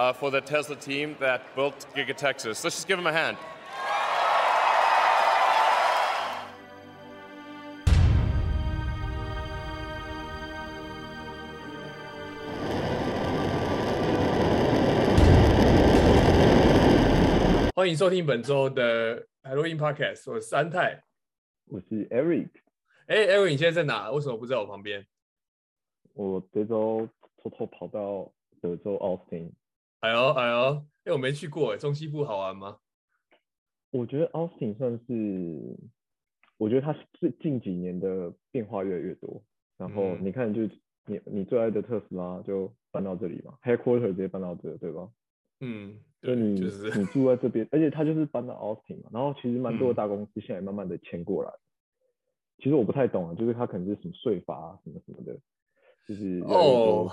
uh, for the Tesla team that built Giga Texas. Let's just give them a hand. 欢迎收听本周的海洛因 Podcast，我是安泰，我是 Eric。哎，Eric，你现在在哪？为什么不在我旁边？我这周偷偷跑到德州奥斯汀。 哎呦哎呦，哎，我没去过，哎，中西部好玩吗？我觉得 Austin 算是，我觉得它最近几年的变化越来越多。然后你看就，就、嗯、你你最爱的特斯拉就搬到这里嘛，Headquarter 直接搬到这，对吧？嗯。就你，就是你住在这边，而且他就是搬到 Austin 嘛，然后其实蛮多的大公司现在慢慢的迁过来。嗯、其实我不太懂啊，就是他可能是什么税法啊，什么什么的，就是哦，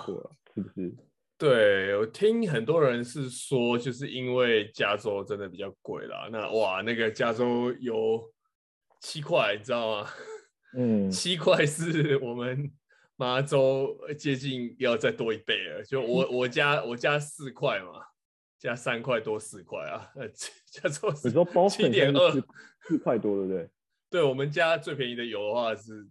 是不是？对，我听很多人是说，就是因为加州真的比较贵啦。那哇，那个加州有七块，你知道吗？嗯，七块是我们麻州接近要再多一倍了。就我我家我家四块嘛。加三块多四块啊，呃，加州你说包七点二四块多，对不对？对，我们家最便宜的油的话是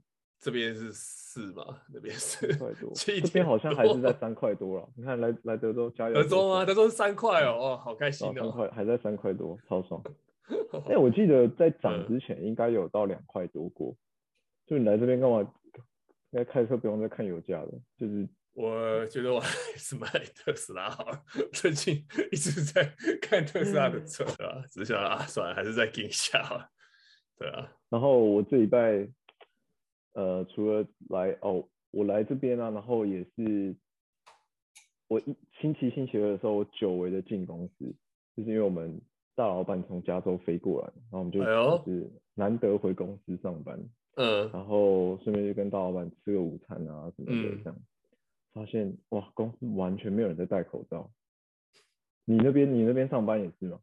这边是四嘛，那边是块多，这边好像还是在三块多了。你看来来德州加油，德州吗？德州是三块哦，哦，好开心哦，三块还在三块多，超爽。哎、欸，我记得在涨之前应该有到两块多过，嗯、就你来这边干嘛？应该开车不用再看油价了，就是。我觉得我还是买特斯拉好了，最近一直在看特斯拉的车啊，只想啊，算了，还是再盯一下吧。对啊，然后我这礼拜，呃，除了来哦，我来这边啊，然后也是我一星期星期二的时候，我久违的进公司，就是因为我们大老板从加州飞过来，然后我们就就是难得回公司上班，嗯，然后顺便就跟大老板吃个午餐啊什么的这样。发现哇，公司完全没有人在戴口罩。你那边你那边上班也是吗？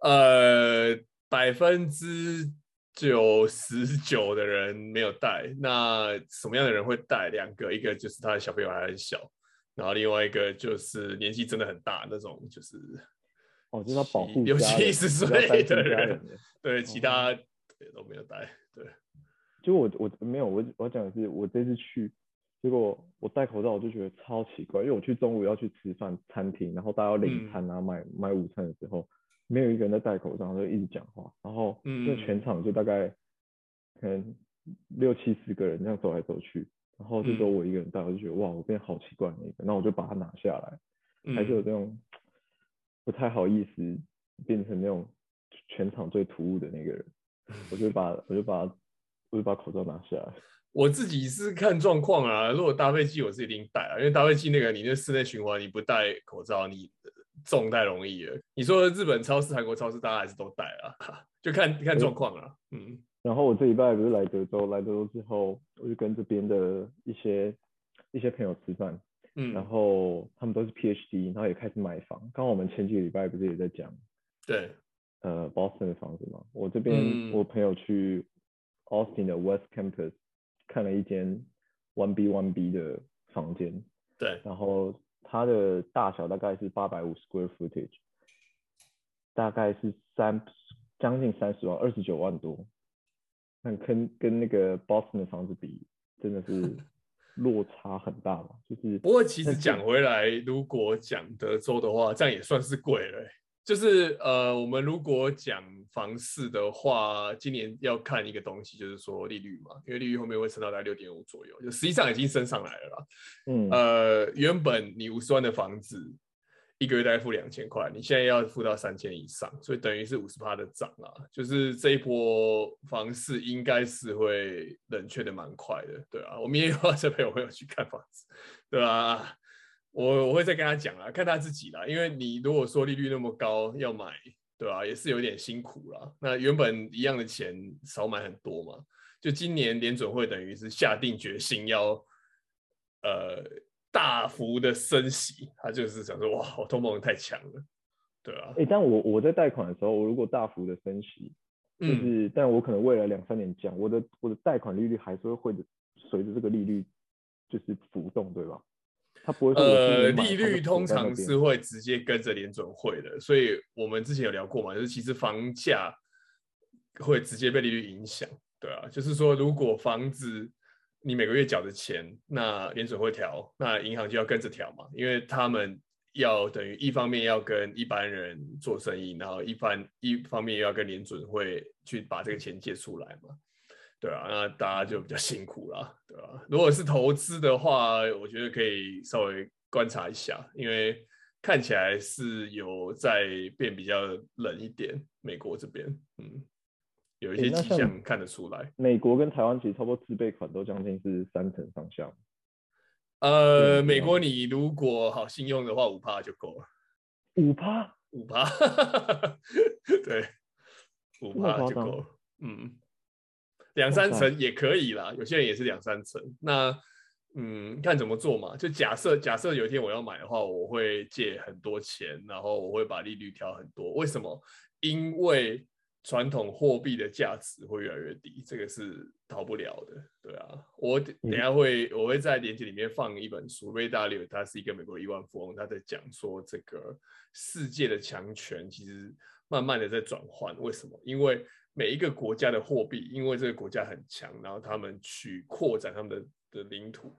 呃，百分之九十九的人没有带。那什么样的人会带？两个，一个就是他的小朋友还很小，然后另外一个就是年纪真的很大那种，就是哦，就是要保护六七十岁的人。对，其他都没有带。对，就我我没有我我讲的是我这次去。结果我戴口罩，我就觉得超奇怪，因为我去中午要去吃饭餐厅，然后大家要领餐啊、嗯、买买午餐的时候，没有一个人在戴口罩，就一直讲话，然后就全场就大概可能六七十个人这样走来走去，然后就只有我一个人戴，我就觉得哇，我变好奇怪那个，那我就把它拿下来，还是有这种不太好意思变成那种全场最突兀的那个人，我就把我就把我就把口罩拿下来。我自己是看状况啊，如果搭配机我是一定戴啊，因为搭配机那个你那室内循环你不戴口罩你中太容易了。你说日本超市、韩国超市大家还是都带啊，就看看状况啊。嗯。然后我这礼拜不是来德州，来德州之后我就跟这边的一些一些朋友吃饭，嗯，然后他们都是 PhD，然后也开始买房。刚好我们前几个礼拜不是也在讲，对，呃，Boston 的房子嘛。我这边我朋友去 Austin 的 West Campus。看了一间 one B one B 的房间，对，然后它的大小大概是八百五十 square footage，大概是三将近三十万，二十九万多。那跟跟那个 Boston 的房子比，真的是落差很大嘛？就是不过其实讲回来，如果讲德州的话，这样也算是贵了欸。就是呃，我们如果讲房市的话，今年要看一个东西，就是说利率嘛，因为利率后面会升到大概六点五左右，就实际上已经升上来了啦。嗯，呃，原本你五十万的房子，一个月大概付两千块，你现在要付到三千以上，所以等于是五十趴的涨啦。就是这一波房市应该是会冷却的蛮快的，对啊，我明天又要再陪我朋友去看房子，对吧？啊？我我会再跟他讲啦，看他自己啦。因为你如果说利率那么高要买，对吧？也是有点辛苦啦。那原本一样的钱少买很多嘛。就今年联准会等于是下定决心要呃大幅的升息，他就是想说哇，我通膨太强了，对啊。哎、欸，但我我在贷款的时候，我如果大幅的升息，就是，嗯、但我可能未来两三年降，我的我的贷款利率还是会会随着这个利率就是浮动，对吧？他不呃，利率通常是会直接跟着联准会的，所以我们之前有聊过嘛，就是其实房价会直接被利率影响，对啊，就是说如果房子你每个月缴的钱，那联准会调，那银行就要跟着调嘛，因为他们要等于一方面要跟一般人做生意，然后一方一方面又要跟联准会去把这个钱借出来嘛。对啊，那大家就比较辛苦了，对吧、啊？如果是投资的话，我觉得可以稍微观察一下，因为看起来是有在变比较冷一点。美国这边，嗯，有一些迹象看得出来。美国跟台湾其实差不多自备款都将近是三成上下。呃，美国你如果好信用的话，五趴就够了。五趴，五趴，对，五趴就够了。嗯。两三成也可以啦，有些人也是两三成。那嗯，看怎么做嘛。就假设假设有一天我要买的话，我会借很多钱，然后我会把利率调很多。为什么？因为传统货币的价值会越来越低，这个是逃不了的。对啊，我等下会我会在链接里面放一本书，Ray Dalio 他是一个美国亿万富翁，他在讲说这个世界的强权其实慢慢的在转换。为什么？因为每一个国家的货币，因为这个国家很强，然后他们去扩展他们的的领土，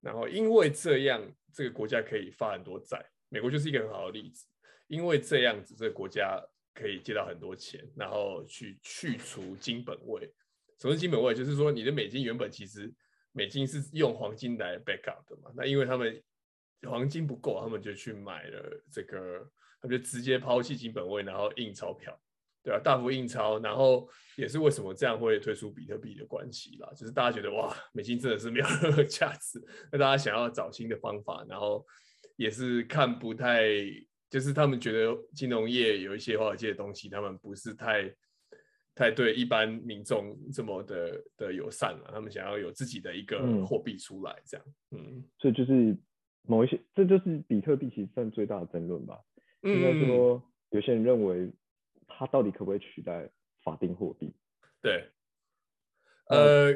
然后因为这样，这个国家可以发很多债。美国就是一个很好的例子，因为这样子，这个国家可以借到很多钱，然后去去除金本位。什么是金本位？就是说你的美金原本其实美金是用黄金来 back up 的嘛，那因为他们黄金不够，他们就去买了这个，他们就直接抛弃金本位，然后印钞票。对啊，大幅印钞，然后也是为什么这样会推出比特币的关系啦，就是大家觉得哇，美金真的是没有任何价值，那大家想要找新的方法，然后也是看不太，就是他们觉得金融业有一些华尔街的东西，他们不是太太对一般民众这么的的友善了，他们想要有自己的一个货币出来，这样，嗯，嗯，所以就是某一些，这就是比特币其实算最大的争论吧，应该说有些人认为。它到底可不可以取代法定货币？对，呃，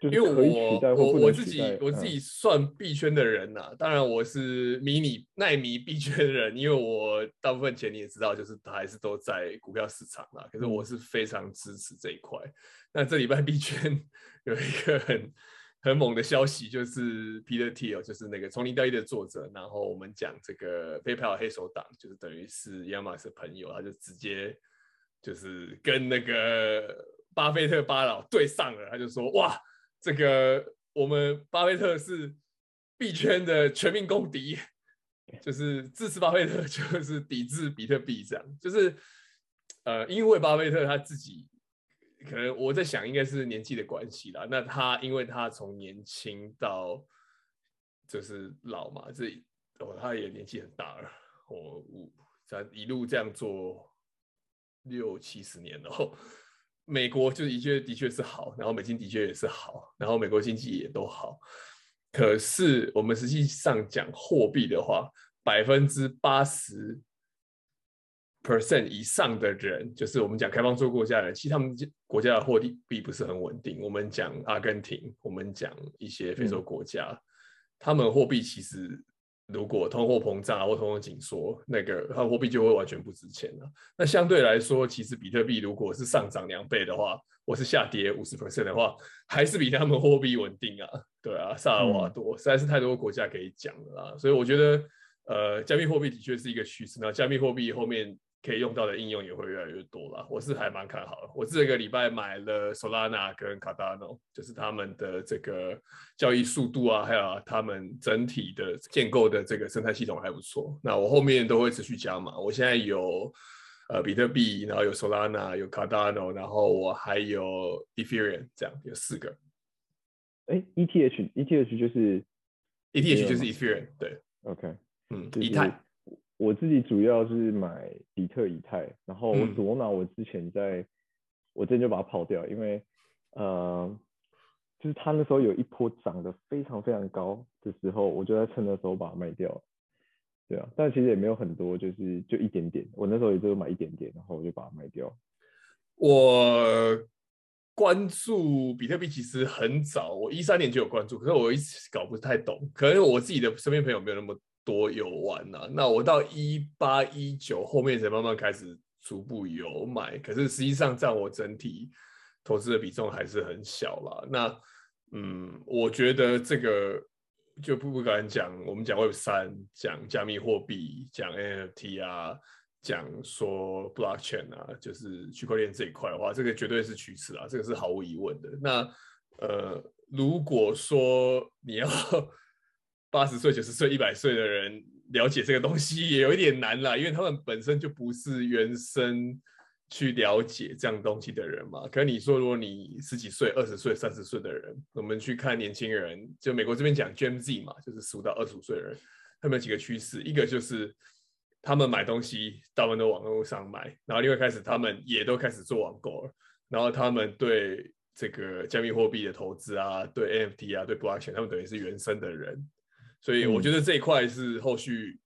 就是、因为我我我自己我自己算币圈的人呐、啊，嗯、当然我是迷你耐米币圈的人，因为我大部分钱你也知道，就是还是都在股票市场嘛。可是我是非常支持这一块。嗯、那这礼拜币圈 有一个很。很猛的消息就是 Peter Thiel，就是那个从零到一的作者。然后我们讲这个 PayPal 黑手党，就是等于是亚马逊朋友，他就直接就是跟那个巴菲特巴老对上了。他就说：“哇，这个我们巴菲特是币圈的全民公敌，就是支持巴菲特 就是抵制比特币，这样就是呃，因为巴菲特他自己。”可能我在想，应该是年纪的关系啦。那他，因为他从年轻到就是老嘛，这哦，他也年纪很大了。我我在一路这样做六七十年了，美国就的确的确是好，然后美金的确也是好，然后美国经济也都好。可是我们实际上讲货币的话，百分之八十。Percent 以上的人，就是我们讲开放中国家的人，其实他们国家的货币不是很稳定。我们讲阿根廷，我们讲一些非洲国家，嗯、他们货币其实如果通货膨胀或通货紧缩，那个他货币就会完全不值钱了。那相对来说，其实比特币如果是上涨两倍的话，或是下跌五十 percent 的话，还是比他们货币稳定啊。对啊，萨尔瓦多、嗯、实在是太多国家可以讲了啦。所以我觉得，呃，加密货币的确是一个趋势。那加密货币后面。可以用到的应用也会越来越多了，我是还蛮看好的。我这个礼拜买了 Solana 跟 Cardano，就是他们的这个交易速度啊，还有他们整体的建构的这个生态系统还不错。那我后面都会持续加码。我现在有呃比特币，然后有 Solana，有 Cardano，然后我还有 Ethereum，这样有四个。哎，ETH ETH 就是 ETH 就是 Ethereum，对，OK，嗯，以太。我自己主要是买比特、以太，然后我左脑我之前在，嗯、我之前就把它抛掉，因为呃，就是它那时候有一波涨得非常非常高的时候，我就在趁那时候把它卖掉。对啊，但其实也没有很多，就是就一点点，我那时候也就买一点点，然后我就把它卖掉。我关注比特币其实很早，我一三年就有关注，可是我一直搞不太懂，可能我自己的身边朋友没有那么多有玩呐、啊。那我到一八一九后面才慢慢开始逐步有买，可是实际上占我整体投资的比重还是很小啦。那嗯，我觉得这个就不不敢讲，我们讲 Web 三，讲加密货币，讲 NFT 啊。讲说 blockchain 啊，就是区块链这一块的话，这个绝对是趋势啊，这个是毫无疑问的。那呃，如果说你要八十岁、九十岁、一百岁的人了解这个东西，也有一点难啦，因为他们本身就不是原生去了解这样东西的人嘛。可是你说，如果你十几岁、二十岁、三十岁的人，我们去看年轻人，就美国这边讲 Gen Z 嘛，就是十五到二十五岁的人，他们有几个趋势，一个就是。他们买东西大部分都网络上买，然后另外开始他们也都开始做网购了，然后他们对这个加密货币的投资啊，对 NFT 啊，对 Blockchain，他们等于是原生的人，所以我觉得这一块是后续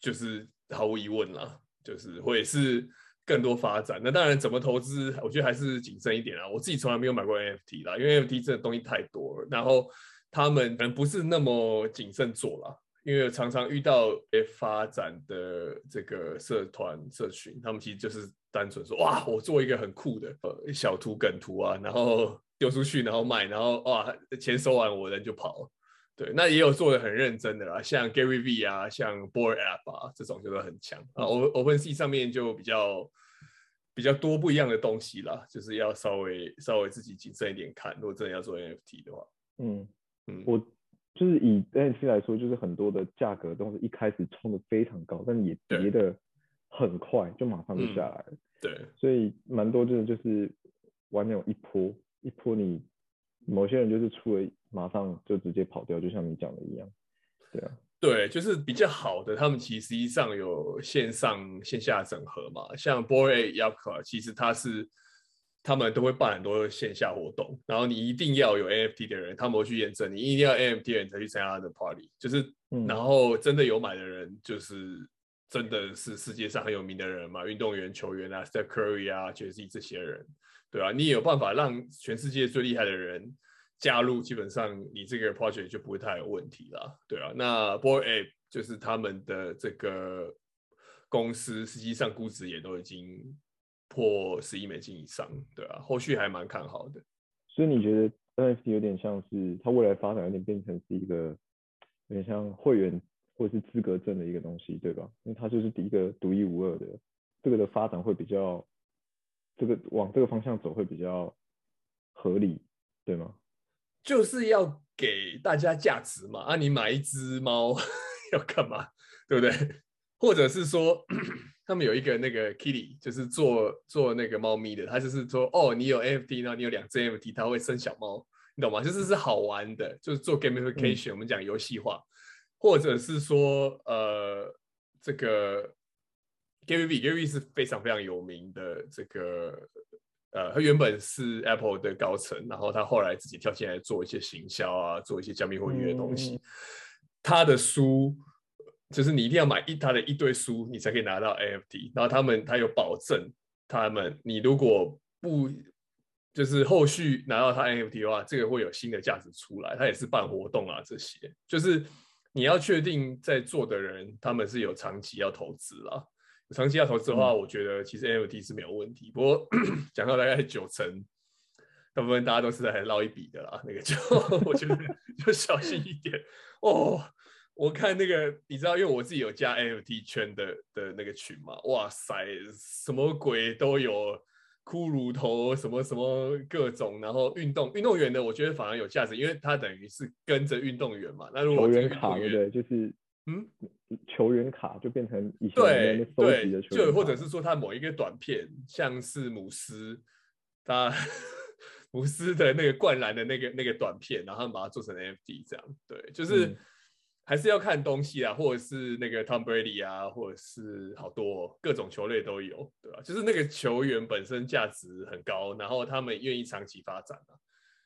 就是毫无疑问啦，就是会是更多发展。那当然怎么投资，我觉得还是谨慎一点啊。我自己从来没有买过 NFT 啦，因为 NFT 这个东西太多了，然后他们可能不是那么谨慎做啦。因为常常遇到发展的这个社团社群，他们其实就是单纯说，哇，我做一个很酷的呃小图梗图啊，然后丢出去，然后卖，然后哇，钱收完我人就跑。对，那也有做的很认真的啦，像 Gary V 啊，像 Bored App 啊，这种就是很强啊。OpenSea 上面就比较比较多不一样的东西啦，就是要稍微稍微自己谨慎一点看，如果真的要做 NFT 的话，嗯嗯，我。就是以 NFT 来说，就是很多的价格都是一开始冲的非常高，但也跌的很快，就马上就下来了。嗯、对，所以蛮多真的就是玩那种一波一波，你某些人就是出了马上就直接跑掉，就像你讲的一样。对啊，对，就是比较好的，他们其实实际上有线上线下整合嘛，像 Bored Ape 其实他是。他们都会办很多线下活动，然后你一定要有 NFT 的人，他们会去验证你一定要 NFT 的人才去参加他的 party，就是，嗯、然后真的有买的人，就是真的是世界上很有名的人嘛，运动员、球员啊，Steph Curry 啊，Jay-Z 这些人，对啊，你有办法让全世界最厉害的人加入，基本上你这个 project 就不会太有问题了，对啊。那 Boy A 就是他们的这个公司，实际上估值也都已经。破十亿美金以上，对啊，后续还蛮看好的。所以你觉得 NFT 有点像是它未来发展有点变成是一个有点像会员或者是资格证的一个东西，对吧？因为它就是第一个独一无二的，这个的发展会比较，这个往这个方向走会比较合理，对吗？就是要给大家价值嘛，啊，你买一只猫 要干嘛，对不对？或者是说。他们有一个那个 Kitty，就是做做那个猫咪的，他就是说，哦，你有 NFT，然后你有两只 NFT，它会生小猫，你懂吗？就是是好玩的，就是做 gamification，、嗯、我们讲游戏化，或者是说，呃，这个 Gary Vee，Gary Vee 是非常非常有名的，这个，呃，他原本是 Apple 的高层，然后他后来自己跳进来做一些行销啊，做一些加密货币的东西，嗯、他的书。就是你一定要买一他的一堆书，你才可以拿到 NFT。然后他们他有保证，他们你如果不就是后续拿到他 NFT 的话，这个会有新的价值出来。他也是办活动啊，这些就是你要确定在座的人他们是有长期要投资啦。长期要投资的话，嗯、我觉得其实 NFT 是没有问题。不过 讲到大概九成，大部分大家都是在捞一笔的啦。那个就 我觉得就小心一点哦。我看那个，你知道，因为我自己有加 NFT 圈的的那个群嘛，哇塞，什么鬼都有，骷髅头，什么什么各种，然后运动运动员的，我觉得反而有价值，因为他等于是跟着运动员嘛。那如果球员卡对，对，就是嗯，球员卡就变成以前的对对，就或者是说他某一个短片，像是姆斯，他 姆斯的那个灌篮的那个那个短片，然后把它做成 NFT 这样，对，就是。嗯还是要看东西啊，或者是那个 Tom Brady 啊，或者是好多各种球类都有，对吧？就是那个球员本身价值很高，然后他们愿意长期发展啊，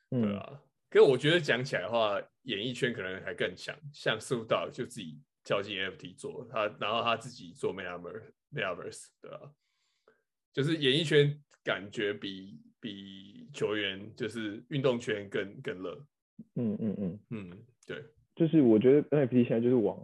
对啊？嗯、可是我觉得讲起来的话，演艺圈可能还更强，像 Dogg 就自己跳进 NFT 做他，然后他自己做 Metaverse，Metaverse，对吧？就是演艺圈感觉比比球员就是运动圈更更热。嗯嗯嗯嗯，对，就是我觉得 NFT 现在就是往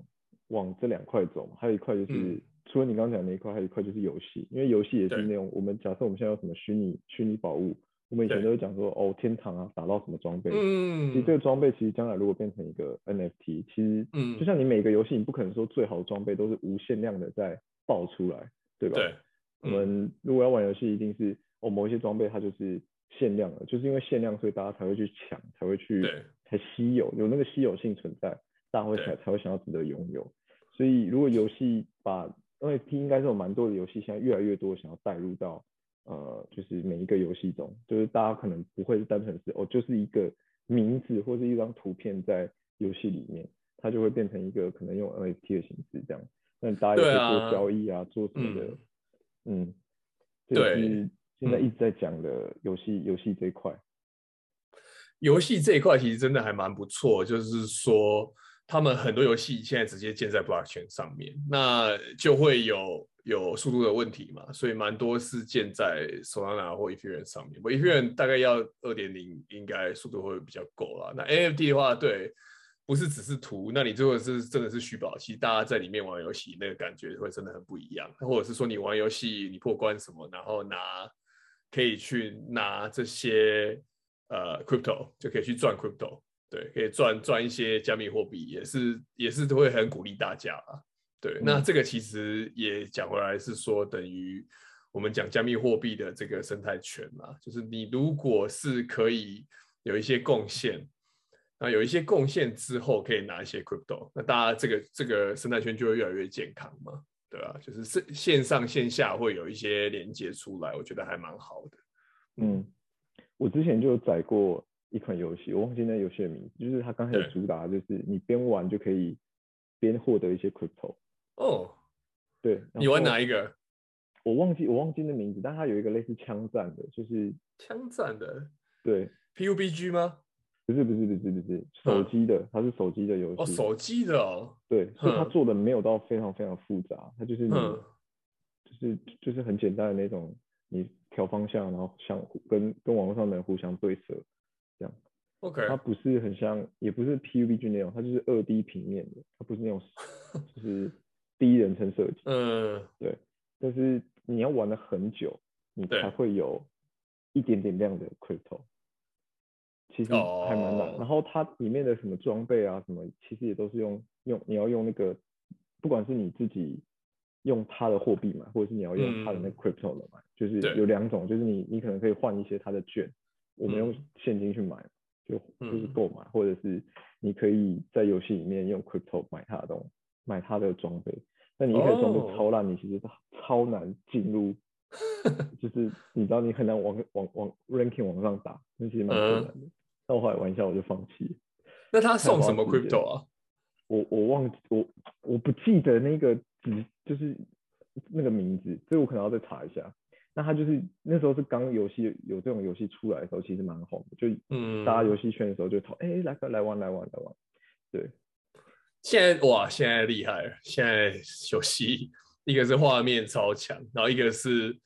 往这两块走嘛，还有一块就是、嗯、除了你刚刚讲的那一块，还有一块就是游戏，因为游戏也是那种我们假设我们现在有什么虚拟虚拟宝物，我们以前都会讲说哦天堂啊打到什么装备，嗯，其实这个装备其实将来如果变成一个 NFT，其实嗯，就像你每个游戏你不可能说最好的装备都是无限量的在爆出来，对吧？对，我们如果要玩游戏，一定是哦某一些装备它就是。限量的，就是因为限量，所以大家才会去抢，才会去，才稀有，有那个稀有性存在，大家会才才会想要值得拥有。所以如果游戏把 NFT 应该是有蛮多的游戏，现在越来越多想要带入到呃，就是每一个游戏中，就是大家可能不会是单纯是哦，就是一个名字或是一张图片在游戏里面，它就会变成一个可能用 NFT 的形式这样，那大家也可以做交易啊，啊做什么的，嗯，嗯。对。现在一直在讲的游戏，游戏这一块，游戏这一块其实真的还蛮不错。就是说，他们很多游戏现在直接建在 blockchain 上面，那就会有有速度的问题嘛。所以蛮多是建在 Solana 或 Ethereum 上面。不，Ethereum 大概要二点零，应该速度会比较够了。那 NFT 的话，对，不是只是图，那你如果是真的是虚宝，其实大家在里面玩游戏，那个感觉会真的很不一样。或者是说，你玩游戏，你破关什么，然后拿。可以去拿这些呃 crypto 就可以去赚 crypto，对，可以赚赚一些加密货币，也是也是都会很鼓励大家啊。对，嗯、那这个其实也讲回来是说，等于我们讲加密货币的这个生态圈嘛，就是你如果是可以有一些贡献，那有一些贡献之后可以拿一些 crypto，那大家这个这个生态圈就会越来越健康嘛。对啊，就是线线上线下会有一些连接出来，我觉得还蛮好的。嗯，我之前就有载过一款游戏，我忘记那游戏的名字，就是它刚才的主打就是你边玩就可以边获得一些 crypto。哦，对，你玩哪一个？我忘记我忘记那名字，但它有一个类似枪战的，就是枪战的，对，PUBG 吗？不是不是不是不是手机的，它是手机的游戏。哦，手机的哦。对，所以它做的没有到非常非常复杂，它就是你，嗯、就是就是很简单的那种，你调方向，然后相互跟跟网络上的人互相对射，这样。OK。它不是很像，也不是 PUBG 那种，它就是二 D 平面的，它不是那种，就是第一人称设计。嗯。对，但是你要玩了很久，你才会有一点点量的 crypto。其实还蛮难，oh. 然后它里面的什么装备啊，什么其实也都是用用你要用那个，不管是你自己用它的货币买，或者是你要用它的那个 crypto 的买，嗯、就是有两种，就是你你可能可以换一些它的券，我们用现金去买，就就是购买，或者是你可以在游戏里面用 crypto 买它的东西，买它的装备。那你一开始装备超烂，你其实超难进入，就是你知道你很难往往往 ranking 往上打，那其实蛮困难的。嗯那我后来玩一下，我就放弃。那他送什么 crypto 啊？我我忘记我我不记得那个字，就是那个名字，所以我可能要再查一下。那他就是那时候是刚游戏有这种游戏出来的时候，其实蛮红的，就嗯，大家游戏圈的时候就讨，哎、嗯欸，来个来玩来玩来玩。对，现在哇，现在厉害了，现在游戏一个是画面超强，然后一个是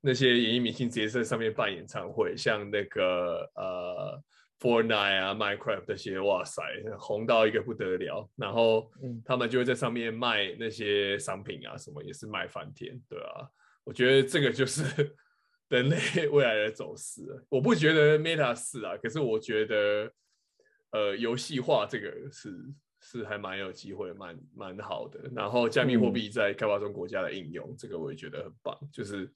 那些演艺明星直接在上面办演唱会，像那个呃。Fortnite 啊，Minecraft 这些，哇塞，红到一个不得了。然后他们就会在上面卖那些商品啊，什么也是卖翻天，对啊。我觉得这个就是 人类未来的走势。我不觉得 Meta 是啊，可是我觉得，呃，游戏化这个是是还蛮有机会，蛮蛮好的。然后加密货币在开发中国家的应用，这个我也觉得很棒。就是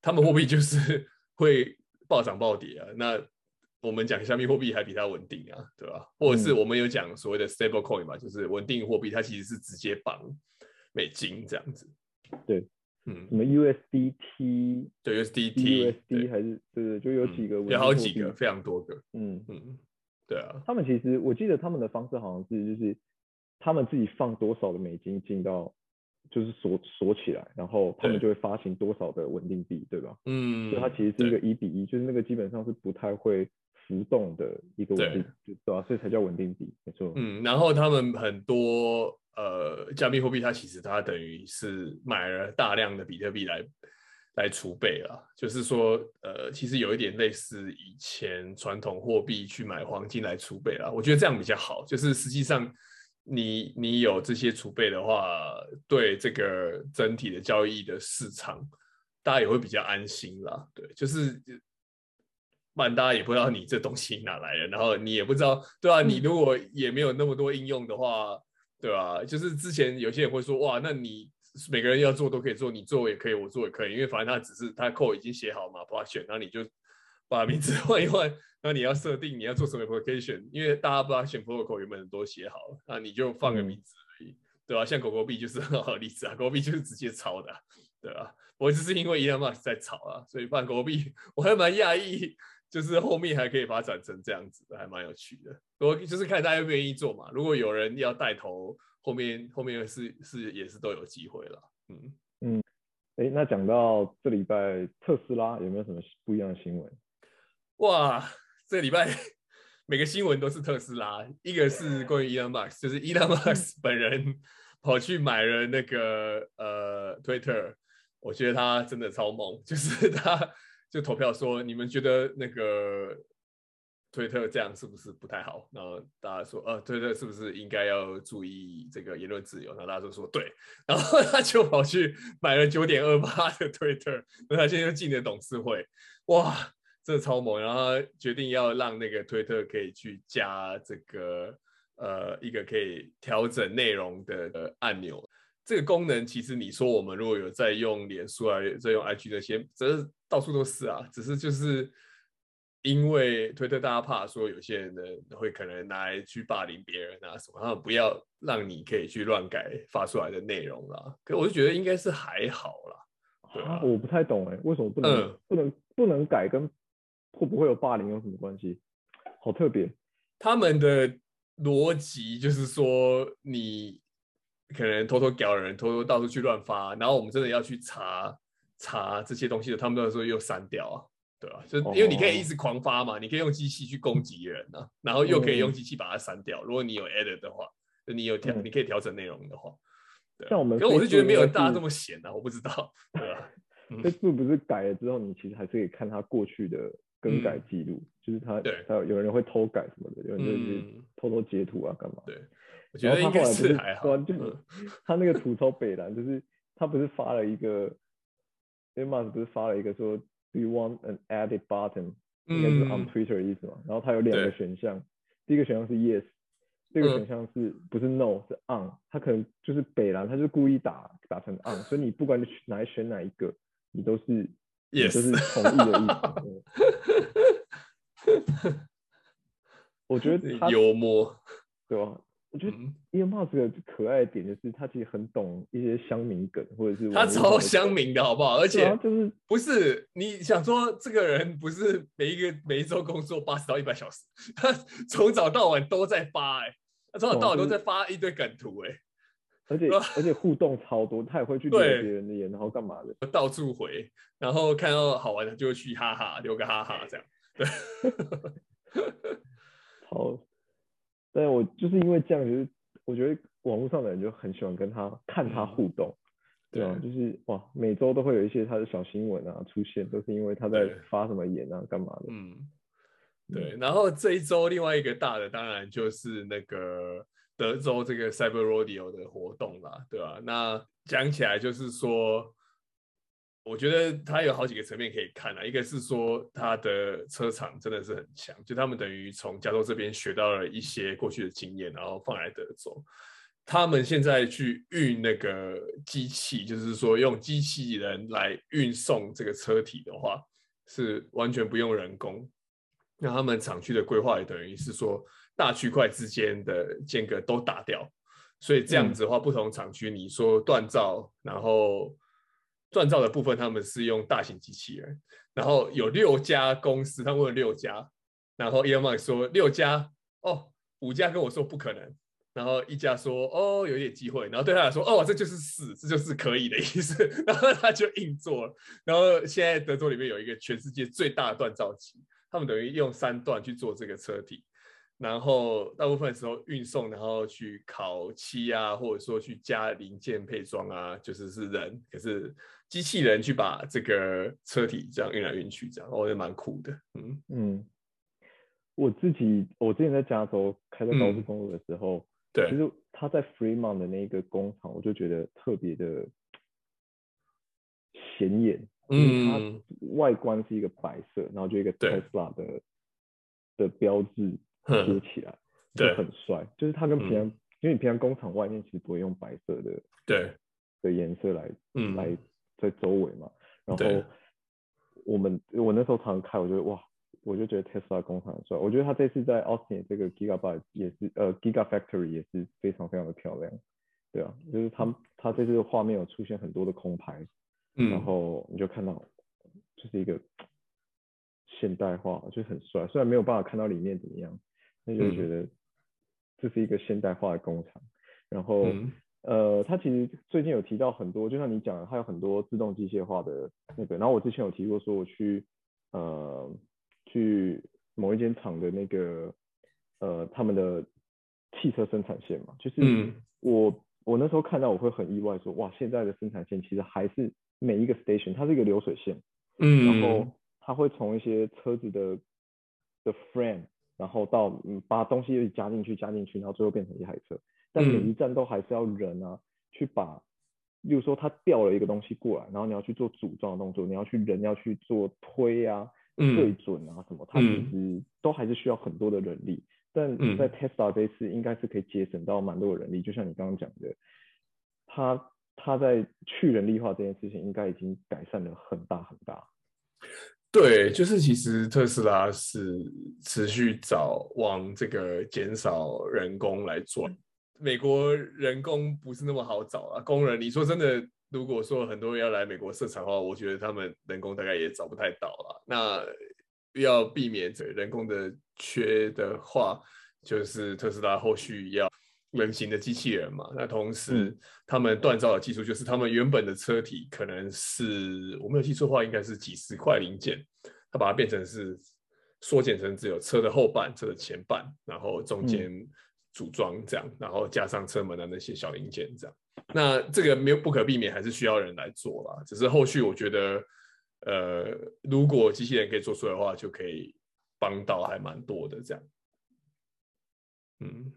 他们货币就是 会暴涨暴跌啊，那。我们讲加密货币还比它稳定啊，对吧？或者是我们有讲所谓的 stable coin 嘛，就是稳定货币，它其实是直接绑美金这样子。对，嗯，什么 USDT？对，USDT，USD USD 还是对对，就有几个，有好几个，非常多个。嗯嗯，对啊。他们其实我记得他们的方式好像是，就是他们自己放多少的美金进到，就是锁锁起来，然后他们就会发行多少的稳定币，对吧？嗯，所以它其实是一个一比一，就是那个基本上是不太会。浮动的一个稳定，对，对啊，所以才叫稳定币，没错。嗯，然后他们很多呃加密货币，它其实它等于是买了大量的比特币来来储备了，就是说，呃，其实有一点类似以前传统货币去买黄金来储备了。我觉得这样比较好，就是实际上你你有这些储备的话，对这个整体的交易的市场，大家也会比较安心啦。对，就是，不然大家也不知道你这东西哪来的，然后你也不知道，对啊，你如果也没有那么多应用的话，对吧？就是之前有些人会说，哇，那你。每个人要做都可以做，你做也可以，我做也可以，因为反正他只是他 code 已经写好嘛，不要选，然后你就把名字换一换，然后你要设定你要做什么 application，因为大家不知道选 protocol 原本都写好了，那你就放个名字而已，嗯、对吧、啊？像狗狗币就是很好的例子啊，狗狗币就是直接抄的、啊，对吧、啊？我只是因为 Elon Musk 在炒啊，所以办狗狗币我还蛮讶异，就是后面还可以发展成这样子的，还蛮有趣的。我就是看大家愿意做嘛，如果有人要带头。后面后面是是也是都有机会了，嗯嗯，哎，那讲到这礼拜特斯拉有没有什么不一样的新闻？哇，这礼拜 每个新闻都是特斯拉，一个是关于 Elon Musk，就是 Elon Musk 本人跑去买了那个呃 Twitter，我觉得他真的超猛，就是他就投票说，你们觉得那个。推特这样是不是不太好？然后大家说，呃，推特是不是应该要注意这个言论自由？然后大家都说对，然后 他就跑去买了九点二八的推特，那他现在又进了董事会，哇，这超猛！然后他决定要让那个推特可以去加这个呃一个可以调整内容的按钮。这个功能其实你说我们如果有在用脸书啊，在用 IG 那些，这是到处都是啊，只是就是。因为推特大家怕说有些人呢会可能拿来去霸凌别人啊什么，他们不要让你可以去乱改发出来的内容啦。可我就觉得应该是还好啦。对啊，我不太懂哎，为什么不能、嗯、不能不能改？跟会不会有霸凌有什么关系？好特别。他们的逻辑就是说，你可能偷偷屌人，偷偷到处去乱发，然后我们真的要去查查这些东西的，他们都说又删掉啊。对啊，就因为你可以一直狂发嘛，oh. 你可以用机器去攻击人啊，然后又可以用机器把它删掉。如果你有 edit 的话，就你有调，嗯、你可以调整内容的话。对，像我们，可我是觉得没有大家这么闲啊，我不知道。对啊，这是不是改了之后，你其实还是可以看他过去的更改记录，嗯、就是他，对，他有人会偷改什么的，有人就是偷偷截图啊，干嘛？对，我觉得应该是还好。就他那个吐槽北蓝，就是他不是发了一个，Elon Musk 不是发了一个说。Do you want an edit button？应该是 on Twitter 的意思嘛？然后他有两个选项，第一个选项是 yes，第二个选项是不是 no？是 on。他可能就是北蓝，他就故意打打成 on，所以你不管你哪选哪一个，你都是 yes，就是同意的意思。我觉得他幽默，对吧？我觉得 Elon Musk 可爱的点就是他其实很懂一些乡民梗，或者是他超乡民的好不好？而且就是不是你想说这个人不是每一个每一周工作八十到一百小时，他 从早到晚都在发哎、欸，他从早到晚都在发一堆梗图哎、欸，而且而且互动超多，他也会去留别人的言，然后干嘛的，到处回，然后看到好玩的就会去哈哈留个哈哈这样，对，好。但我就是因为这样，就是我觉得网络上的人就很喜欢跟他看他互动，嗯、对啊，就是哇，每周都会有一些他的小新闻啊出现，都是因为他在发什么言啊，干嘛的。嗯，对。然后这一周另外一个大的，当然就是那个德州这个 Cyber Rodeo 的活动啦，对吧、啊？那讲起来就是说。我觉得它有好几个层面可以看啊，一个是说它的车厂真的是很强，就他们等于从加州这边学到了一些过去的经验，然后放来德州。他们现在去运那个机器，就是说用机器人来运送这个车体的话，是完全不用人工。那他们厂区的规划也等于是说大区块之间的间隔都打掉，所以这样子的话，不同厂区你说锻造，然后。锻造的部分，他们是用大型机器人，然后有六家公司，他问了六家，然后 Elon Musk 说六家，哦，五家跟我说不可能，然后一家说哦有一点机会，然后对他来说哦这就是死，这就是可以的意思，然后他就硬做了，然后现在德州里面有一个全世界最大的锻造机，他们等于用三段去做这个车体，然后大部分时候运送，然后去烤漆啊，或者说去加零件配装啊，就是是人，可是机器人去把这个车体这样运来运去，这样我觉得蛮酷的。嗯。嗯，我自己我之前在加州开在高速公路的时候，嗯、对，其实他在 Fremont 的那个工厂，我就觉得特别的显眼。嗯，它外观是一个白色，然后就一个 Tesla 的的标志。贴起来对。很帅，就是它跟平常，嗯、因为你平常工厂外面其实不会用白色的，对。的颜色来，嗯、来在周围嘛。然后我们我那时候常常开，我觉得哇，我就觉得 Tesla 工厂很帅。我觉得他这次在 Austin 这个 Gigabyte 也是呃 Gigafactory 也是非常非常的漂亮，对啊，就是他他这次画面有出现很多的空拍，嗯、然后你就看到就是一个现代化，就很帅。虽然没有办法看到里面怎么样。那就觉得这是一个现代化的工厂，然后、嗯、呃，他其实最近有提到很多，就像你讲的，他有很多自动机械化的那个。然后我之前有提过，说我去呃去某一间厂的那个呃他们的汽车生产线嘛，就是我、嗯、我那时候看到我会很意外说，说哇，现在的生产线其实还是每一个 station 它是一个流水线，嗯，然后它会从一些车子的的 frame。然后到嗯，把东西加进去，加进去，然后最后变成一台车。但每一站都还是要人啊，去把，例如说他调了一个东西过来，然后你要去做组装的动作，你要去人要去做推啊、对准啊什么，它其实都还是需要很多的人力。但在 Tesla 这一次应该是可以节省到蛮多的人力，就像你刚刚讲的，他他在去人力化这件事情应该已经改善了很大很大。对，就是其实特斯拉是持续找往这个减少人工来做。美国人工不是那么好找啊，工人。你说真的，如果说很多人要来美国设厂的话，我觉得他们人工大概也找不太到了。那要避免这人工的缺的话，就是特斯拉后续要。人形的机器人嘛，那同时他们锻造的技术就是他们原本的车体可能是我没有记错的话，应该是几十块零件，它把它变成是缩减成只有车的后半、车的前半，然后中间组装这样，然后加上车门的那些小零件这样。那这个没有不可避免，还是需要人来做啦。只是后续我觉得，呃，如果机器人可以做出来的话，就可以帮到还蛮多的这样。嗯。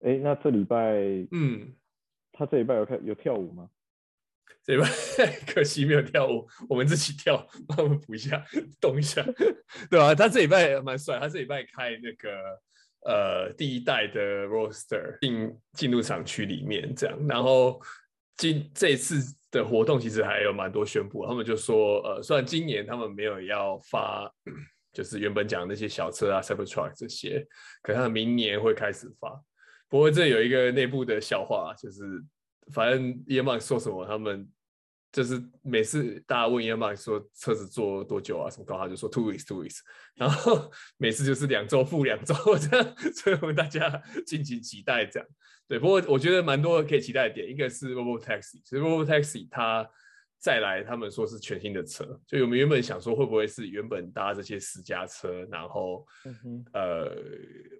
哎，那这礼拜，嗯，他这礼拜有看有跳舞吗？这礼拜 可惜没有跳舞，我们自己跳，帮我们补一下，动一下，对吧？他这礼拜蛮帅，他这礼拜开那个呃第一代的 roster 进进入厂区里面这样，然后今这次的活动其实还有蛮多宣布，他们就说呃，虽然今年他们没有要发，就是原本讲那些小车啊，Cybertruck 这些，可他们明年会开始发。不过这有一个内部的笑话，就是反正 Elon Musk 说什么，他们就是每次大家问 Elon Musk 说车子坐多久啊什么高，他就说 two weeks two weeks，然后每次就是两周付两周这样，所以我们大家敬请期待这样。对，不过我觉得蛮多可以期待的点，一个是 Robotaxi，其实 Robotaxi 它再来，他们说是全新的车，就我们原本想说会不会是原本搭这些私家车，然后、嗯、呃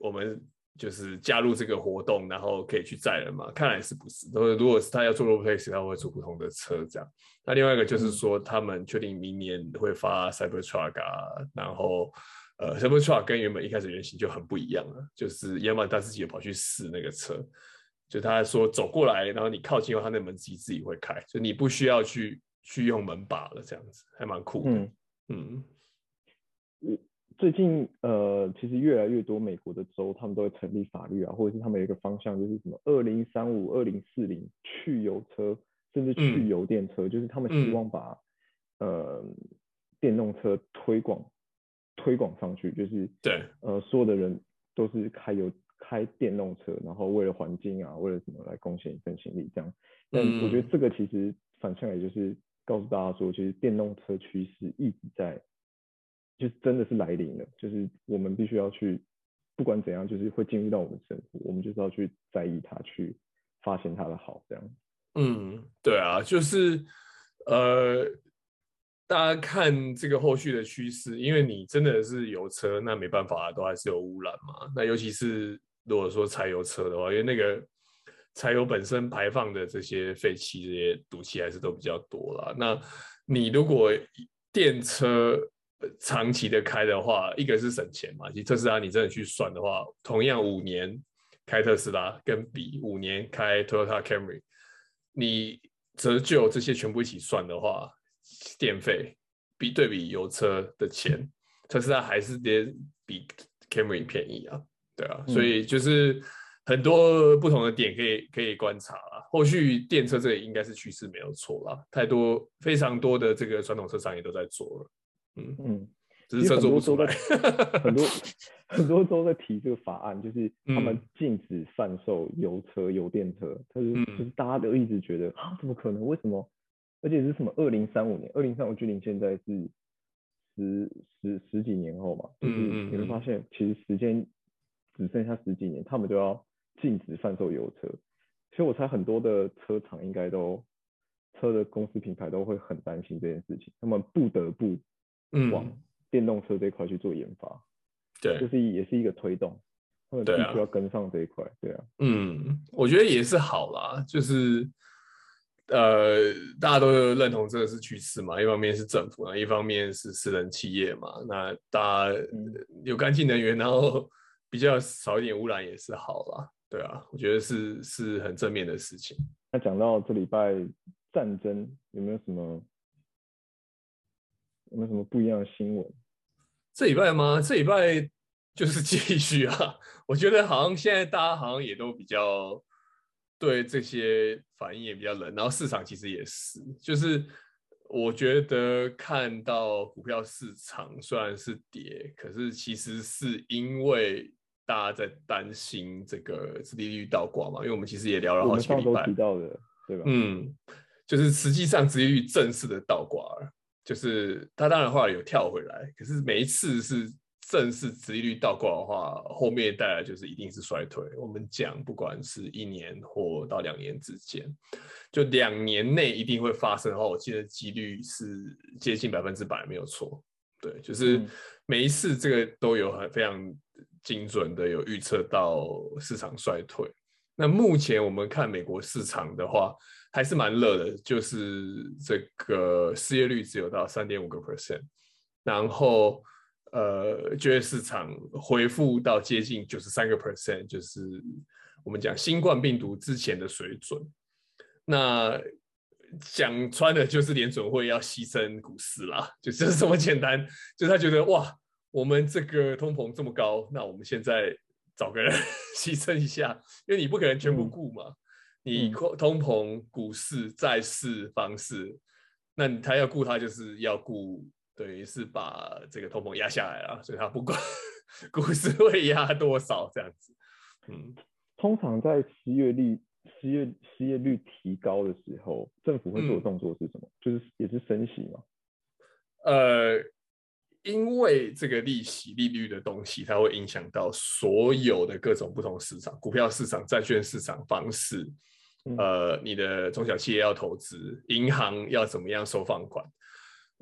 我们。就是加入这个活动，然后可以去载人嘛？看来是不是？如果是他要做 Robotaxi，他会做不同的车这样。那另外一个就是说，他们确定明年会发 Cybertruck 啊，然后呃，Cybertruck 跟原本一开始原型就很不一样了。就是要么他自己也跑去试那个车，就他说走过来，然后你靠近后，他那门自己自己会开，就你不需要去去用门把了，这样子还蛮酷的。嗯。嗯最近呃，其实越来越多美国的州，他们都会成立法律啊，或者是他们有一个方向，就是什么二零三五、二零四零去油车，甚至去油电车，嗯、就是他们希望把、嗯、呃电动车推广推广上去，就是对呃所有的人都是开油开电动车，然后为了环境啊，为了什么来贡献一份心力这样。但我觉得这个其实反向来就是告诉大家说，其实电动车趋势一直在。就真的是来临了，就是我们必须要去，不管怎样，就是会进入到我们生活，我们就是要去在意它，去发现它的好，这样。嗯，对啊，就是呃，大家看这个后续的趋势，因为你真的是有车，那没办法，都还是有污染嘛。那尤其是如果说柴油车的话，因为那个柴油本身排放的这些废气、这些毒气还是都比较多啦。那你如果电车长期的开的话，一个是省钱嘛。其实特斯拉你真的去算的话，同样五年开特斯拉跟比五年开 Toyota Camry，你折旧这些全部一起算的话。电费比对比油车的钱，特斯拉还是得比 Camry 便宜啊，对啊，嗯、所以就是很多不同的点可以可以观察啦。后续电车这里应该是趋势没有错啦，太多非常多的这个传统车商也都在做了，嗯嗯，只是车做不出来。很多 很多都在提这个法案，就是他们禁止贩售油车、油电车，他就就是大家都一直觉得啊，怎么可能？为什么？而且是什么？二零三五年，二零三五距离现在是十十十几年后嘛，就是你会发现，其实时间只剩下十几年，他们就要禁止贩售油车。所以我猜很多的车厂应该都车的公司品牌都会很担心这件事情，他们不得不往电动车这一块去做研发。对，就是也是一个推动，他们必须要跟上这一块。对啊，嗯，我觉得也是好啦，就是。呃，大家都认同这个是趋势嘛，一方面是政府，一方面是私人企业嘛。那大家有干净能源，然后比较少一点污染也是好啦。对啊，我觉得是是很正面的事情。那讲到这礼拜战争，有没有什么有没有什么不一样的新闻？这礼拜吗？这礼拜就是继续啊。我觉得好像现在大家好像也都比较。对这些反应也比较冷，然后市场其实也是，就是我觉得看到股票市场虽然是跌，可是其实是因为大家在担心这个殖利率倒挂嘛，因为我们其实也聊了好几个礼拜，提到的，对吧？嗯，就是实际上殖利率正式的倒挂了，就是它当然后来有跳回来，可是每一次是。正式殖利率倒挂的话，后面带来就是一定是衰退。我们讲，不管是一年或到两年之间，就两年内一定会发生的话，我记得几率是接近百分之百，没有错。对，就是每一次这个都有很非常精准的有预测到市场衰退。那目前我们看美国市场的话，还是蛮热的，就是这个失业率只有到三点五个 percent，然后。呃，就业市场恢复到接近九十三个 percent，就是我们讲新冠病毒之前的水准。那讲穿的就是联准会要牺牲股市啦，就就是这么简单。就他觉得哇，我们这个通膨这么高，那我们现在找个人 牺牲一下，因为你不可能全部顾嘛。嗯、你通膨、股市、债市、房市，那他要顾，他就是要顾。等于是把这个通膨压下来了，所以他不管 股市会压多少这样子。嗯，通常在失业率失业失业率提高的时候，政府会做的动作是什么？嗯、就是也是升息嘛？呃，因为这个利息利率的东西，它会影响到所有的各种不同市场，股票市场、债券市场、房市，嗯、呃，你的中小企业要投资，银行要怎么样收放款。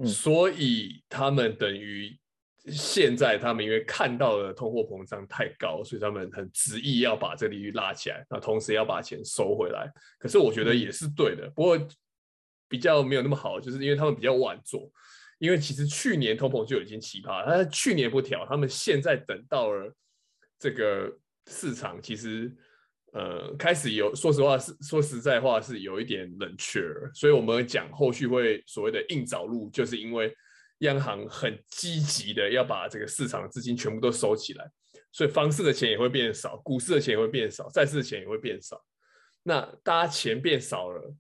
所以他们等于现在，他们因为看到了通货膨胀太高，所以他们很执意要把这利率拉起来，那同时要把钱收回来。可是我觉得也是对的，不过比较没有那么好，就是因为他们比较晚做。因为其实去年通膨就已经奇葩，他去年不调，他们现在等到了这个市场，其实。呃，开始有，说实话是说实在话是有一点冷却，所以我们讲后续会所谓的硬着陆，就是因为央行很积极的要把这个市场的资金全部都收起来，所以房市的钱也会变少，股市的钱也会变少，债市的钱也会变少。那大家钱变少了，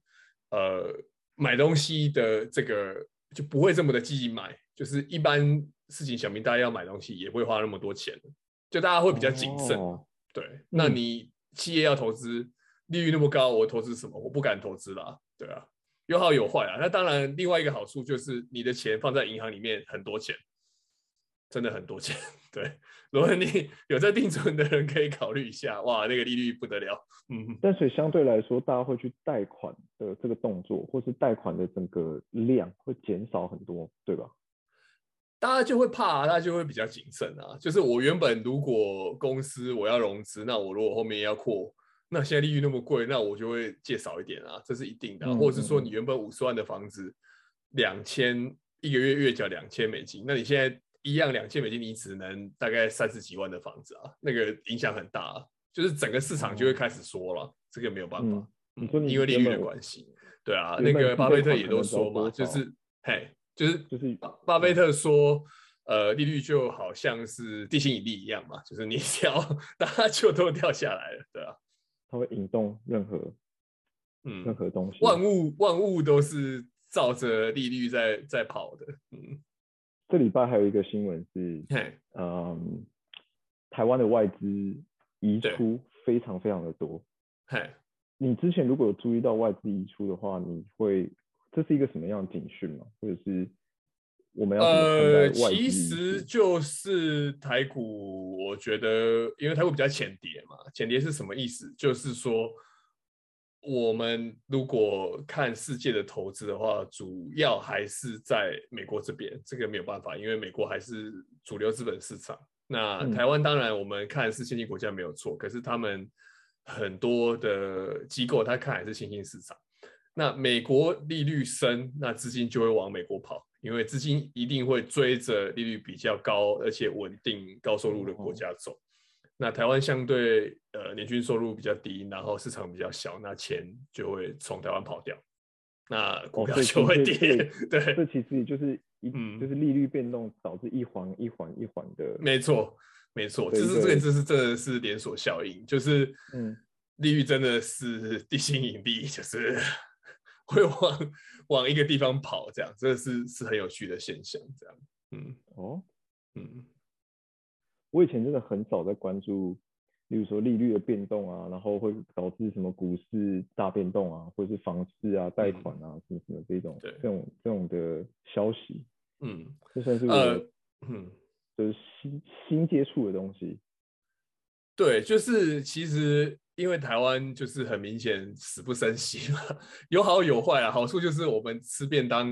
呃，买东西的这个就不会这么的积极买，就是一般事情小明大家要买东西也不会花那么多钱，就大家会比较谨慎。哦、对，那你。嗯企业要投资，利率那么高，我投资什么？我不敢投资啦，对啊，有好有坏啊。那当然，另外一个好处就是你的钱放在银行里面很多钱，真的很多钱。对，如果你 有在定存的人可以考虑一下，哇，那个利率不得了。嗯，但所以相对来说，大家会去贷款的这个动作，或是贷款的整个量会减少很多，对吧？大家就会怕啊，大家就会比较谨慎啊。就是我原本如果公司我要融资，那我如果后面要扩，那现在利率那么贵，那我就会借少一点啊，这是一定的啊。或者是说，你原本五十万的房子，两千一个月月缴两千美金，那你现在一样两千美金，你只能大概三十几万的房子啊，那个影响很大啊，就是整个市场就会开始缩了，这个没有办法，嗯，因为利率的关系。对啊，那个巴菲特也都说嘛，就是嘿。就是就是巴菲特说，呃，利率就好像是地心引力一样嘛，就是你掉，大家就都掉下来了，对啊，它会引动任何，嗯，任何东西，万物万物都是照着利率在在跑的，嗯。这礼拜还有一个新闻是，嘿。嗯，台湾的外资移出非常非常的多，嘿，你之前如果有注意到外资移出的话，你会。这是一个什么样的警讯吗？或者是我们要？呃，其实就是台股，我觉得因为台股比较浅碟嘛，浅碟是什么意思？就是说我们如果看世界的投资的话，主要还是在美国这边，这个没有办法，因为美国还是主流资本市场。那台湾当然我们看是新兴国家没有错，可是他们很多的机构他看还是新兴市场。那美国利率升，那资金就会往美国跑，因为资金一定会追着利率比较高而且稳定、高收入的国家走。那台湾相对呃年均收入比较低，然后市场比较小，那钱就会从台湾跑掉，那股票就会跌。哦、对，这其实就是一，嗯，就是利率变动导致一环一环一环的。没错，没错，这是这个这是这是连锁效应，就是嗯，利率真的是地心引力，就是。会往往一个地方跑，这样，这是是很有趣的现象，这样，嗯，哦，嗯，我以前真的很少在关注，例如说利率的变动啊，然后会导致什么股市大变动啊，或者是房市啊、贷款啊什么什么这种，对，这种这种的消息，嗯，这算是我，呃，嗯，就是新新接触的东西，对，就是其实。因为台湾就是很明显死不生息嘛，有好有坏啊。好处就是我们吃便当，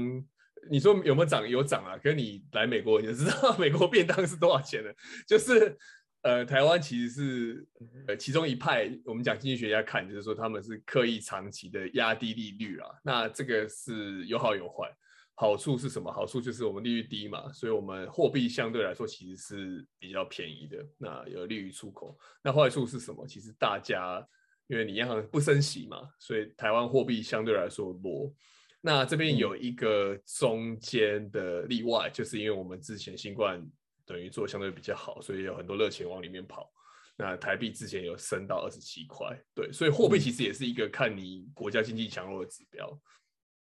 你说有没有涨？有涨啊。可是你来美国你就知道美国便当是多少钱了。就是呃，台湾其实是呃其中一派，我们讲经济学家看就是说他们是刻意长期的压低利率啊。那这个是有好有坏。好处是什么？好处就是我们利率低嘛，所以我们货币相对来说其实是比较便宜的，那有利于出口。那坏处是什么？其实大家因为你央行不升息嘛，所以台湾货币相对来说弱。那这边有一个中间的例外，就是因为我们之前新冠等于做相对比较好，所以有很多热钱往里面跑。那台币之前有升到二十七块，对，所以货币其实也是一个看你国家经济强弱的指标，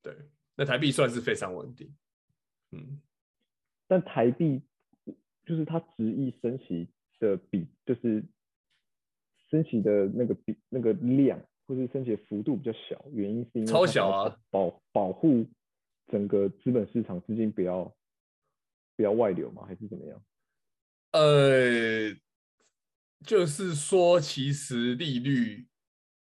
对。那台币算是非常稳定，嗯，但台币就是它直意升息的比，就是升息的那个比那个量，或是升息的幅度比较小，原因是因为超小啊，保保护整个资本市场资金不要不要外流嘛？还是怎么样？呃，就是说，其实利率。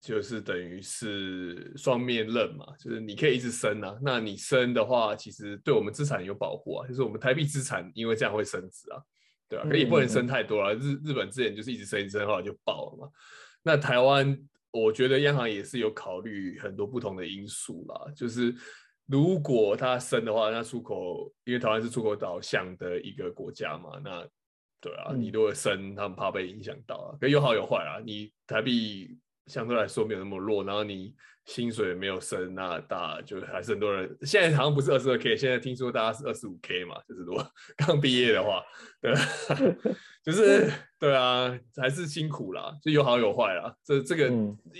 就是等于是双面刃嘛，就是你可以一直升啊，那你升的话，其实对我们资产有保护啊，就是我们台币资产因为这样会升值啊，对吧、啊？可也不能升太多了，日日本之前就是一直升一升，后来就爆了嘛。那台湾，我觉得央行也是有考虑很多不同的因素啦，就是如果它升的话，那出口，因为台湾是出口导向的一个国家嘛，那对啊，你如果升，他们怕被影响到啊，可有好有坏啊，你台币。相对来说没有那么弱，然后你薪水没有升，那大就还是很多人。现在好像不是二十二 k，现在听说大家是二十五 k 嘛，就是如果 刚毕业的话，对，就是对啊，还是辛苦啦，就有好有坏啦。这这个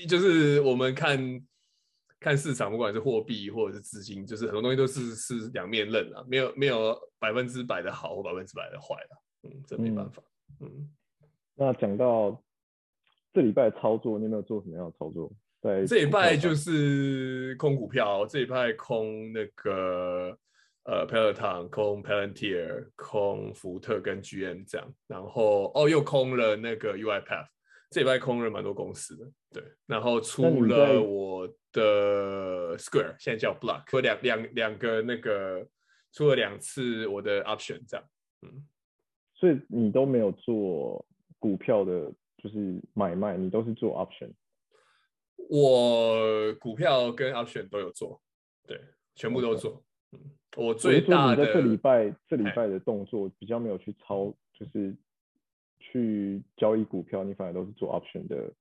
就是我们看看市场，不管是货币或者是资金，就是很多东西都是是两面刃啊，没有没有百分之百的好或百分之百的坏啦。嗯，这没办法。嗯，那讲到。这礼拜操作，你有没有做什么样的操作？在这礼拜就是空股票，这礼拜空那个呃，Peloton 空 Palantir 空福特跟 GM 这样，然后哦又空了那个 UiPath，这礼拜空了蛮多公司的，对，然后出了我的 Square，现在叫 Block，两两两个那个出了两次我的 Option 这样，嗯，所以你都没有做股票的，就是买卖，你都是做 Option。我股票跟 Option 都有做，对，全部都做。我最大的在这礼拜这礼拜的动作比较没有去操，就是去交易股票，你反而都是做 option 的。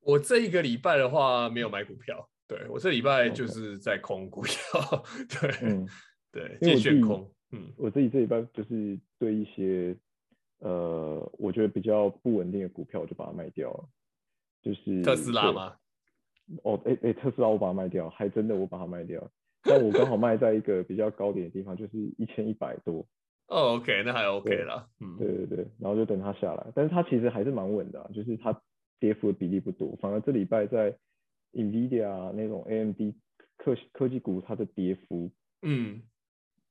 我这一个礼拜的话没有买股票，对，我这礼拜就是在空股票. 对，嗯，对，借券空。嗯，我自己这礼拜就是对一些呃，我觉得比较不稳定的股票，我就把它卖掉了。就是特斯拉吗？哦，哎哎，特斯拉我把它卖掉，还真的我把它卖掉。但我刚好卖在一个比较高点的地方，就是一千一百多。哦，OK，那还 OK 了。嗯，对对对，然后就等它下来，但是它其实还是蛮稳的啊，就是它跌幅的比例不多。反而这礼拜在 NVIDIA 那种 AMD 科科技股，它的跌幅，嗯，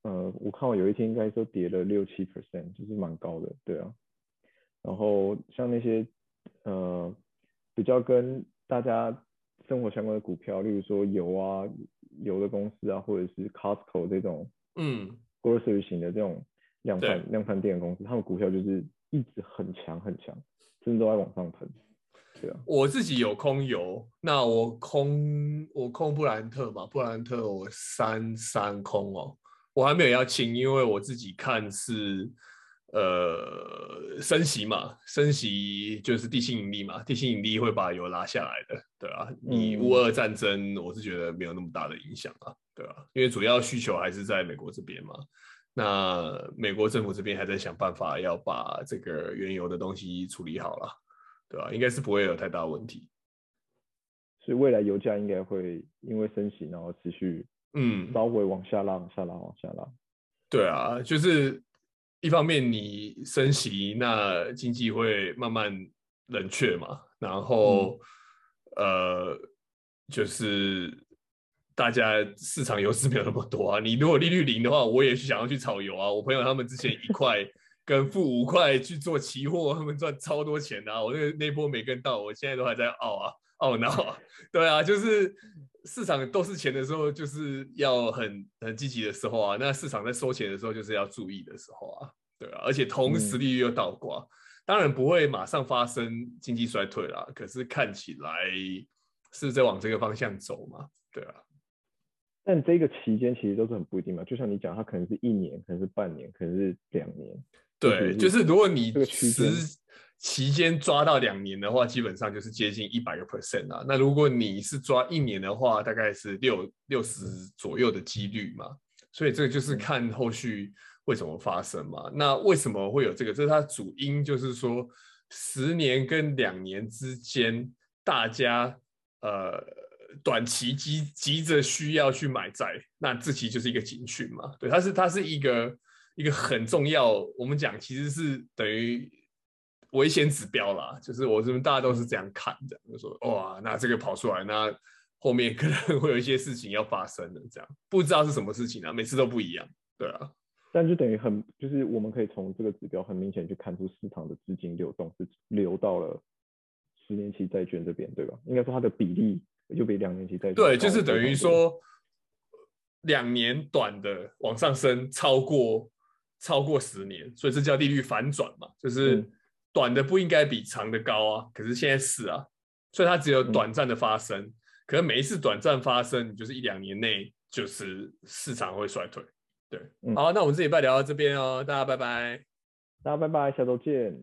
呃，我看我有一天应该说跌了六七 percent，就是蛮高的，对啊。然后像那些呃比较跟大家生活相关的股票，例如说油啊。油的公司啊，或者是 Costco 这种，嗯，grocery 型的这种量贩量贩店的公司，他们股票就是一直很强很强，真的都在往上喷。对啊，我自己有空油，那我空我空布兰特嘛，布兰特我三三空哦，我还没有要清，因为我自己看是。呃，升息嘛，升息就是地心引力嘛，地心引力会把油拉下来的，对啊。你乌俄战争，我是觉得没有那么大的影响啊，对啊，因为主要需求还是在美国这边嘛。那美国政府这边还在想办法要把这个原油的东西处理好了，对吧？应该是不会有太大问题。所以未来油价应该会因为升息，然后持续嗯稍微往下拉，往下拉，往下拉。对啊，就是。一方面你升息，那经济会慢慢冷却嘛，然后、嗯、呃，就是大家市场油是没有那么多啊。你如果利率零的话，我也是想要去炒油啊。我朋友他们之前一块跟负五块去做期货，他们赚超多钱的啊。我那个那波没跟到，我现在都还在懊啊懊恼啊。对啊，就是市场都是钱的时候，就是要很很积极的时候啊。那市场在收钱的时候，就是要注意的时候啊。对啊，而且同时利率又倒挂，嗯、当然不会马上发生经济衰退啦。可是看起来是在往这个方向走嘛？对啊。但这个期间其实都是很不一定嘛，就像你讲，它可能是一年，可能是半年，可能是两年。对，就是如果你时期间抓到两年的话，基本上就是接近一百个 percent 啊。那如果你是抓一年的话，大概是六六十左右的几率嘛。所以这个就是看后续。为什么发生嘛？那为什么会有这个？这是它主因，就是说十年跟两年之间，大家呃短期急急着需要去买债，那这其实就是一个警讯嘛。对，它是它是一个一个很重要，我们讲其实是等于危险指标啦。就是我这边大家都是这样看的，就说哇，那这个跑出来，那后面可能会有一些事情要发生的，这样不知道是什么事情啊，每次都不一样，对啊。但就等于很，就是我们可以从这个指标很明显去看出市场的资金流动是流到了十年期债券这边，对吧？应该说它的比例就比两年期债券对，就是等于说两年短的往上升超过超过十年，所以这叫利率反转嘛，就是短的不应该比长的高啊，可是现在是啊，所以它只有短暂的发生，嗯、可是每一次短暂发生，就是一两年内就是市场会衰退。对，嗯、好，那我们这礼拜聊到这边哦，大家拜拜，大家拜拜，下周见。